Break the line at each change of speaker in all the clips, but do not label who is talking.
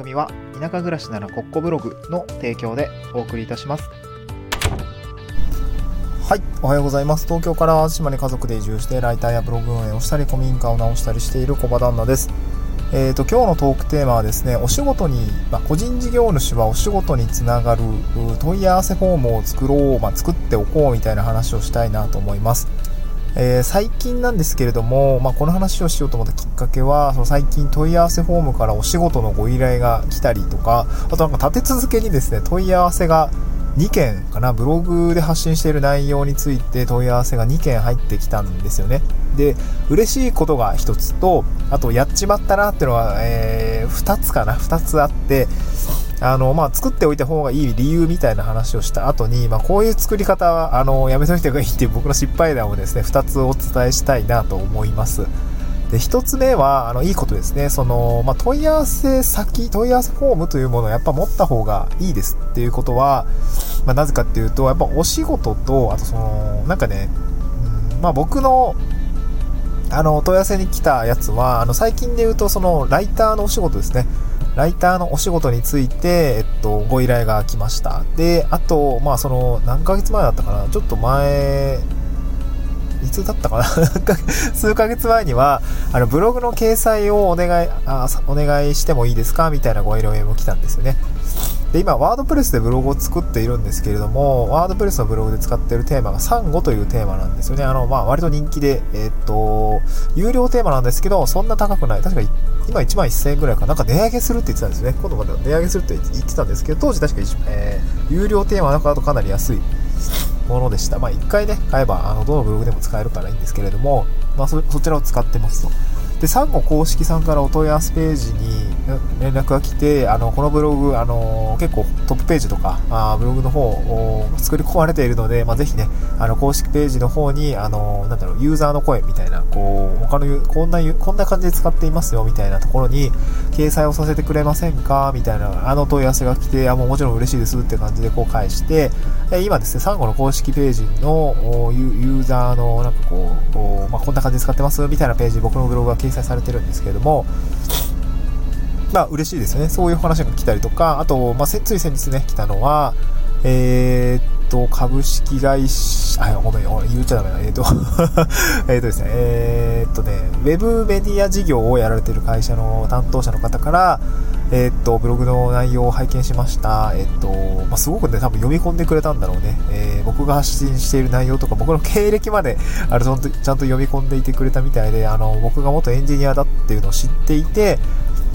組は田舎暮らしならコッコブログの提供でお送りいたします。はいおはようございます。東京から淡島に家族で移住してライターやブログ運営をしたり古民家を直したりしている小場旦那です。えーと、今日のトークテーマはですねお仕事に、まあ、個人事業主はお仕事につながる問い合わせフォームを作ろう、まあ、作っておこうみたいな話をしたいなと思います。えー、最近なんですけれども、まあ、この話をしようと思ったきっかけは、その最近問い合わせフォームからお仕事のご依頼が来たりとか、あとなんか立て続けにですね、問い合わせが2件かな、ブログで発信している内容について問い合わせが2件入ってきたんですよね。で、嬉しいことが1つと、あとやっちまったなっていうのは、えー、2つかな、2つあって、あの、まあ、作っておいた方がいい理由みたいな話をした後に、まあ、こういう作り方は、あの、やめといた方がいいっていう僕の失敗談をですね、2つお伝えしたいなと思います。で、1つ目は、あの、いいことですね。その、まあ、問い合わせ先、問い合わせフォームというものをやっぱ持った方がいいですっていうことは、ま、なぜかっていうと、やっぱお仕事と、あとその、なんかね、うん、ま、僕の、あの、問い合わせに来たやつは、あの、最近で言うと、その、ライターのお仕事ですね。ライターのお仕事について、えっと、ご依頼が来ました。で、あと、まあ、その、何ヶ月前だったかな？ちょっと前、いつだったかな？数ヶ月前には、あの、ブログの掲載をお願い、あお願いしてもいいですか？みたいなご依頼も来たんですよね。で、今、ワードプレスでブログを作っているんですけれども、ワードプレスのブログで使っているテーマがサンゴというテーマなんですよね。あの、まあ、割と人気で、えー、っと、有料テーマなんですけど、そんな高くない。確か今1万1000円ぐらいかなんか値上げするって言ってたんですよね。今度また値上げするって言ってたんですけど、当時確か、えー、有料テーマの中だとかなり安いものでした。まあ、1回ね、買えば、あの、どのブログでも使えるからいいんですけれども、まあ、そちらを使ってますと。で、サンゴ公式さんからお問い合わせページに連絡が来て、あの、このブログ、あの、結構トップページとか、あブログの方を作り込まれているので、まあ、ぜひね、あの、公式ページの方に、あの、なんだろう、ユーザーの声みたいな、こう、他の、こんな、こんな感じで使っていますよ、みたいなところに、掲載をさせてくれませんかみたいな、あの問い合わせが来て、あ、もうもちろん嬉しいですって感じでこう返して、今ですね、サンゴの公式ページのユーザーの、なんかこう、こうまあ、こんな感じで使ってますみたいなページ、僕のブログが掲載されてるんですけれども、まあ嬉しいですね。そういう話が来たりとか、あと、まあ、つい先日ね、来たのは、えー、っと、株式会社、あ、ごめん、言っちゃダメだ。えー、っと えっとですね、えー、っとね、ウェブメディア事業をやられてる会社の担当者の方から、えー、っと、ブログの内容を拝見しました。えー、っと、まあ、すごくね、多分読み込んでくれたんだろうね。えー、僕が発信している内容とか、僕の経歴まで、あれ、ちゃんと読み込んでいてくれたみたいで、あの、僕が元エンジニアだっていうのを知っていて、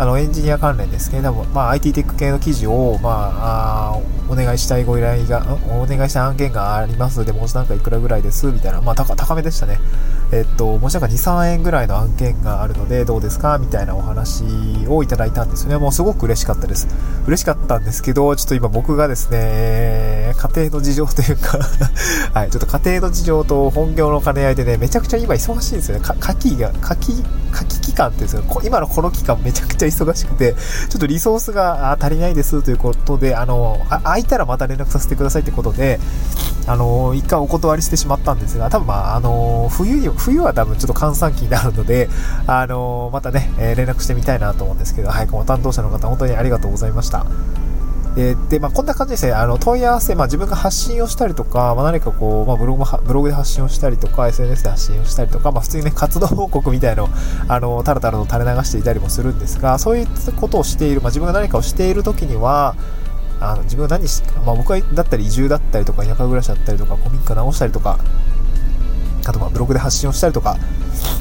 あのエンジニア関連ですけれども、まあ、IT テック系の記事を、まあ、あお願いしたいご依頼が、お願いした案件がありますので、申しなんかいくらぐらいです、みたいな、まあ、高めでしたね。えっと、申しなんか2、3円ぐらいの案件があるので、どうですか？みたいなお話をいただいたんですよね。もうすごく嬉しかったです。嬉しかったんですけど、ちょっと今僕がですね、家庭の事情というか はい、ちょっと家庭の事情と本業の兼ね合いでね、めちゃくちゃ今忙しいんですよね。か、夏季が、夏季、夏季期間っていうんですよ。今のこの期間めちゃくちゃ忙しくて、ちょっとリソースが足りないですということで、あの、空いたらまた連絡させてくださいってことで、あの、一回お断りしてしまったんですが、多分まあ、あの、冬に、冬は多分ちょっと閑散期になるので、あの、またね、え、連絡してみたいなと思うんですけど、はい、この担当者の方、本当にありがとうございました。えー、で、まあ、こんな感じですね、あの、問い合わせ、まあ、自分が発信をしたりとか、まあ、何かこう、まあ、ブログ、ブログで発信をしたりとか、SNS で発信をしたりとか、まあ、普通にね、活動報告みたいのを、あの、たらたらと垂れ流していたりもするんですが、そういうことをしている、まあ、自分が何かをしている時には、あの、自分が何し、まあ、僕だったり移住だったりとか、田舎暮らしだったりとか、古民家直したりとか、あとまブログで発信をしたりとか、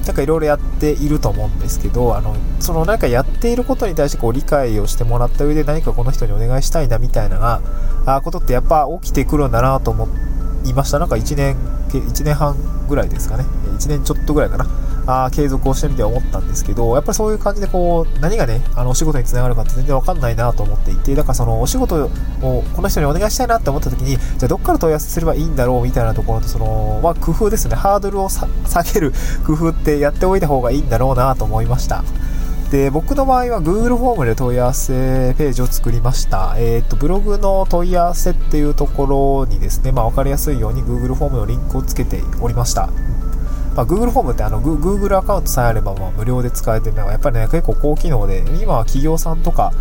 なんかいろいろやっていると思うんですけど、あの、そのなんかやっていることに対してこう理解をしてもらった上で何かこの人にお願いしたいなみたいなあことってやっぱ起きてくるんだなと思いました。なんか1年、1年半ぐらいですかね。1年ちょっとぐらいかな。あ継続をしてみて思ったんですけど、やっぱりそういう感じでこう、何がね、あの、お仕事につながるかって全然わかんないなと思っていて、だからその、お仕事をこの人にお願いしたいなって思った時に、じゃあどっから問い合わせすればいいんだろうみたいなところと、その、まあ、工夫ですね、ハードルを下げる 工夫ってやっておいた方がいいんだろうなと思いました。で、僕の場合は Google フォームで問い合わせページを作りました。えっ、ー、と、ブログの問い合わせっていうところにですね、まあ、わかりやすいように Google フォームのリンクをつけておりました。まあ、Google フォームってあの Google アカウントさえあればまあ無料で使えてるのはやっぱりね結構高機能で今は企業さんとか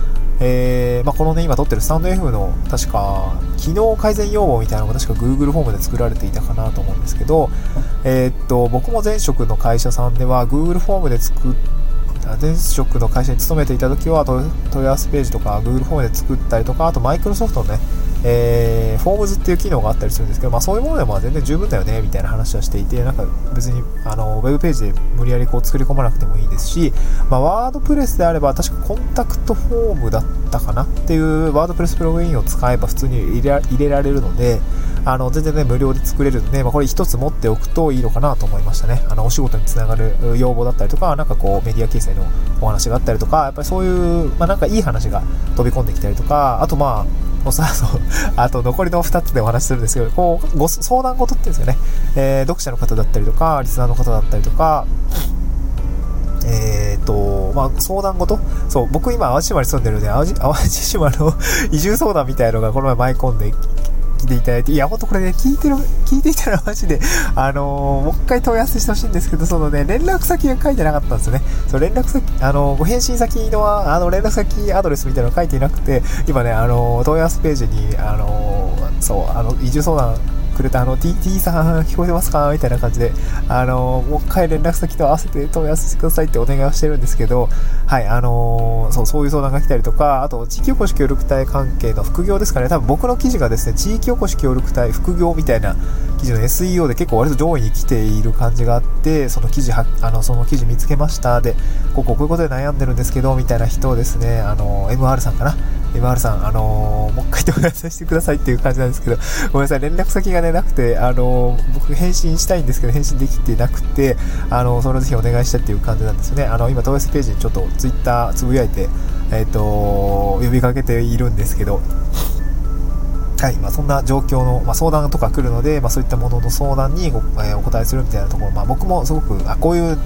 えー、まあ、このね、今撮ってるスタンド F の、確か、機能改善要望みたいなのが確か Google フォームで作られていたかなと思うんですけど、えー、っと、僕も前職の会社さんでは Google フォームで作っ前職の会社に勤めていた時は問い合わせページとか Google フォームで作ったりとか、あとマイクロソフトのね、えー、フォームズっていう機能があったりするんですけど、まあそういうものでも全然十分だよね、みたいな話はしていて、なんか別に、あの、ウェブページで無理やりこう作り込まなくてもいいですし、まあワードプレスであれば確かコンタクトフォームだったかなっていうワードプレスプログインを使えば普通に入れ入れられるので、あの、全然ね、無料で作れるんで、まあこれ一つ持っておくといいのかなと思いましたね。あの、お仕事につながる要望だったりとか、なんかこうメディア形成のお話があったりとか、やっぱりそういう、まあなんかいい話が飛び込んできたりとか、あとまあ、も、う、あと残りの2つでお話しするんですけど、こう、ご相談事っていうんですよね。えー、読者の方だったりとか、リスナーの方だったりとか、えっ、ー、と、まあ、相談事？そう、僕今、淡路島に住んでるんで、淡路島の 移住相談みたいのがこの前舞い込んで来ていただいて、いや、ほんとこれね、聞いてる、聞いていたらマジで、あのー、もう一回問い合わせしてほしいんですけど、そのね、連絡先が書いてなかったんですよね。そう、連絡先、あのー、ご返信先の、あの、連絡先アドレスみたいなの書いていなくて、今ね、あのー、問い合わせページに、あのそう、あの、移住相談、くれたあの T, T さん聞こえてますか？みたいな感じで、あのもう一回連絡先と合わせて問い合わせてくださいってお願いをしてるんですけど、はい、あのそう、そういう相談が来たりとか、あと、地域おこし協力隊関係の副業ですかね、多分僕の記事がですね、地域おこし協力隊副業みたいな記事の SEO で結構割と上位に来ている感じがあって、その記事は、あの、その記事見つけました。で、こここういうことで悩んでるんですけど、みたいな人をですね、あの、MR さんかな？MR さん、あのー、もう一回問い合わせしてくださいっていう感じなんですけど、ごめんなさい、連絡先がね、なくて、あのー、僕返信したいんですけど、返信できてなくて、あのー、それをぜひお願いしたっていう感じなんですよね。あの、今、問い合わせページにちょっと Twitter つぶやいて、えっ、と、呼びかけているんですけど、はい。まあ、そんな状況の、まあ、相談とか来るので、まあ、そういったものの相談にご、えー、お答えするみたいなところ、まあ、僕もすごく、あ、こういう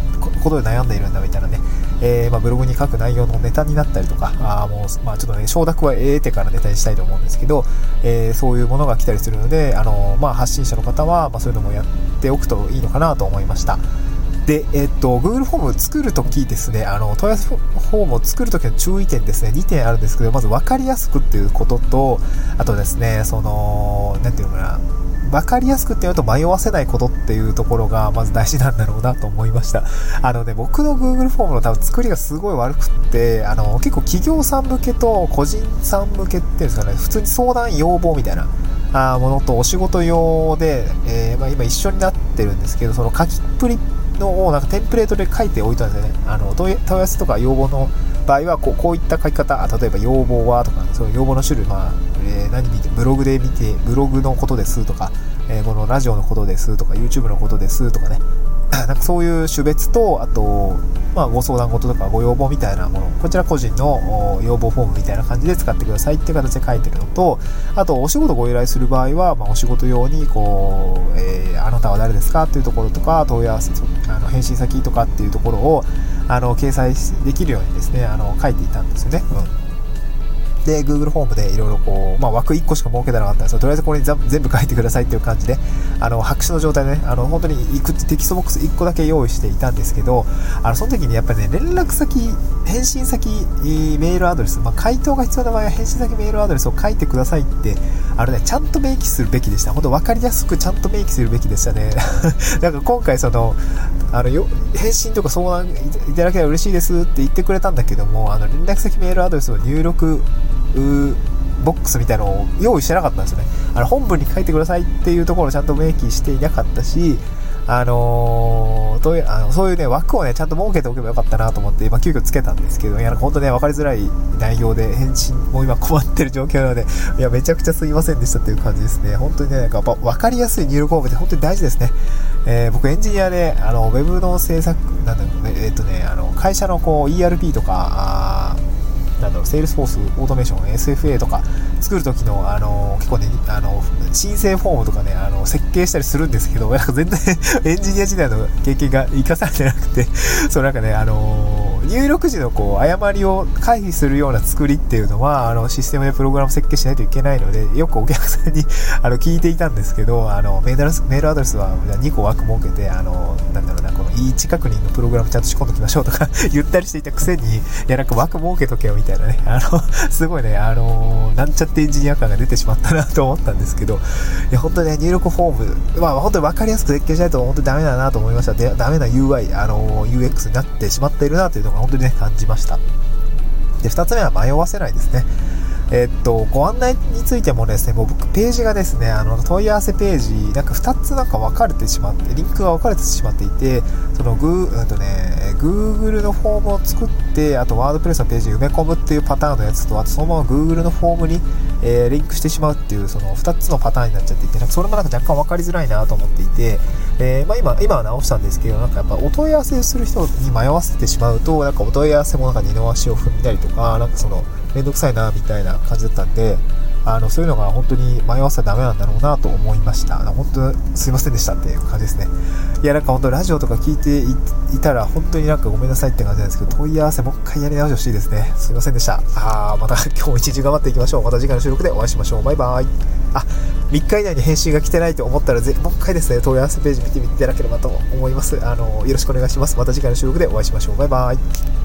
ことで悩んでいるんだみたいなね、えー、まあ、ブログに書く内容のネタになったりとか、あもう、まあ、ちょっとね、承諾は得てからネタにしたいと思うんですけど、えー、そういうものが来たりするので、あの、まあ、発信者の方は、ま、そういうのもやっておくといいのかなと思いました。で、えっと、Google フォーム作るときですね、あの、問い合わせフォームを作るときの注意点ですね、2点あるんですけど、まず分かりやすくっていうことと、あとですね、その、なんていうのかな、分かりやすくって言うと迷わせないことっていうところがまず大事なんだろうなと思いました。あのね、僕の Google フォームの多分作りがすごい悪くって、あの、結構企業さん向けと個人さん向けっていうんですかね、普通に相談要望みたいな。あものとお仕事用で、えー、まあ、今一緒になってるんですけど、その書きっぷりのをなんかテンプレートで書いておいたんですよね。あの問い合わせとか要望の場合はこうこういった書き方、例えば要望はとか、その要望の種類、まあ、何見て、ブログで見て、ブログのことですとか、えー、このラジオのことですとか、YouTube のことですとかね、なんかそういう種別と、あと、まあ、ご相談事とかご要望みたいなもの、こちら個人の要望フォームみたいな感じで使ってくださいっていう形で書いてるのと、あと、お仕事ご依頼する場合は、まあ、お仕事用に、こう、えー、あなたは誰ですかっていうところとか、問い合わせ、あの返信先とかっていうところを、あの、掲載できるようにですね、あの、書いていたんですよね。うん。で、Google フォームでいろいろこう、まあ、枠1個しか設けてなかったんですけど、とりあえずこれに全部書いてくださいっていう感じで、あの、白紙の状態でね、あの、本当にいくテキストボックス1個だけ用意していたんですけど、あの、その時にやっぱりね、連絡先、返信先、メールアドレス、まあ、回答が必要な場合は返信先、メールアドレスを書いてくださいって、あのね、ちゃんと明記するべきでした。本当分かりやすくちゃんと明記するべきでしたね。なんか今回その、あの、よ、返信とか相談いただけたら嬉しいですって言ってくれたんだけども、あの、連絡先メールアドレスを入力ボックスみたいなのを用意してなかったんですよね。あの本文に書いてくださいっていうところをちゃんと明記していなかったし、あのー、どういうあのそういうね、枠をね、ちゃんと設けておけばよかったなと思って、今急遽つけたんですけど、いや、本当ね、分かりづらい内容で返信も今困ってる状況なので、いや、めちゃくちゃすいませんでしたっていう感じですね。本当にね、なんかやっぱ分かりやすい入力フォームって本当に大事ですね。えー、僕エンジニアで、あの、ウェブの制作、なんだろうね、えっ、ー、とね、あの、会社のこう ERP とか、なんだろう、 Sales Force Automation、SFA とか作るときの、あの、結構ね、あの、申請フォームとかね、あの、設計したりするんですけど、なんか全然 エンジニア時代の経験が活かされてなくて、そうなんかね、あの、入力時のこう誤りを回避するような作りっていうのはあのシステムでプログラム設計しないといけないのでよくお客さんにあの聞いていたんですけど あのメールメールアドレスは2個枠設けてあのなんだろうなこの位置確認のプログラムちゃんと仕込んでおきましょうとか言ったりしていたくせにいやなんか枠設けとけよみたいなね あのすごいねあのなんちゃってエンジニア感が出てしまったなと思ったんですけどいや本当にね入力フォームまあ本当に分かりやすく設計しないと本当にダメだなと思いました。でダメな UI あの UX になってしまっているなというのが本当にね感じました。で2つ目は迷わせないですね。えっと、ご案内についてもですね、もう僕、ページがですね、あの、問い合わせページ、なんか2つなんか分かれてしまって、リンクが分かれてしまっていて、その、グー、うんとね、Google のフォームを作って、あと、ワードプレスのページに埋め込むっていうパターンのやつと、あと、そのまま Google のフォームに、えー、リンクしてしまうっていう、その2つのパターンになっちゃっていて、なんかそれもなんか若干分かりづらいなと思っていて、え、まあ今、今は直したんですけど、なんかやっぱお問い合わせする人に迷わせてしまうと、なんかお問い合わせもなんか二の足を踏んだりとか、なんかその、めんどくさいな、みたいな感じだったんで、あの、そういうのが本当に迷わせたらダメなんだろうなと思いました。本当すいませんでしたっていう感じですね。いや、なんか本当ラジオとか聞いていたら本当になんかごめんなさいって感じなんですけど、問い合わせもう一回やり直してほしいですね。すいませんでした。あー、また今日も一日頑張っていきましょう。また次回の収録でお会いしましょう。バイバーイ。あ、3日以内に返信が来てないと思ったらぜ、もう一回ですね、問い合わせページ見てみていただければと思います。あの、よろしくお願いします。また次回の収録でお会いしましょう。バイバイ。